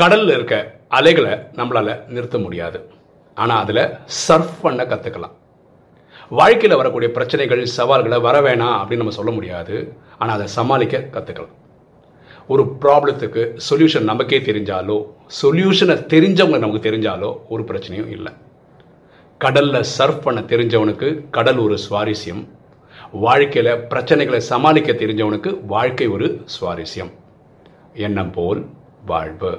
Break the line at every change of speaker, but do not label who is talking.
கடலில் இருக்க அலைகளை நம்மளால் நிறுத்த முடியாது. ஆனால் அதில் சர்ஃப் பண்ண கற்றுக்கலாம் வாழ்க்கையில் வரக்கூடிய பிரச்சனைகள் சவால்களை வர வேணாம் அப்படின்னு நம்ம சொல்ல முடியாது. ஆனால் அதை சமாளிக்க கற்றுக்கலாம் ஒரு ப்ராப்ளத்துக்கு சொல்யூஷன் நமக்கே தெரிஞ்சாலோ சொல்யூஷனை தெரிஞ்சவங்க நமக்கு தெரிஞ்சாலோ ஒரு பிரச்சனையும் இல்லை. கடலில் சர்ஃப் பண்ண தெரிஞ்சவனுக்கு கடல் ஒரு சுவாரஸ்யம். வாழ்க்கையில் பிரச்சனைகளை சமாளிக்க தெரிஞ்சவனுக்கு வாழ்க்கை ஒரு சுவாரஸ்யம். எண்ணம் போல் வாழ்வு.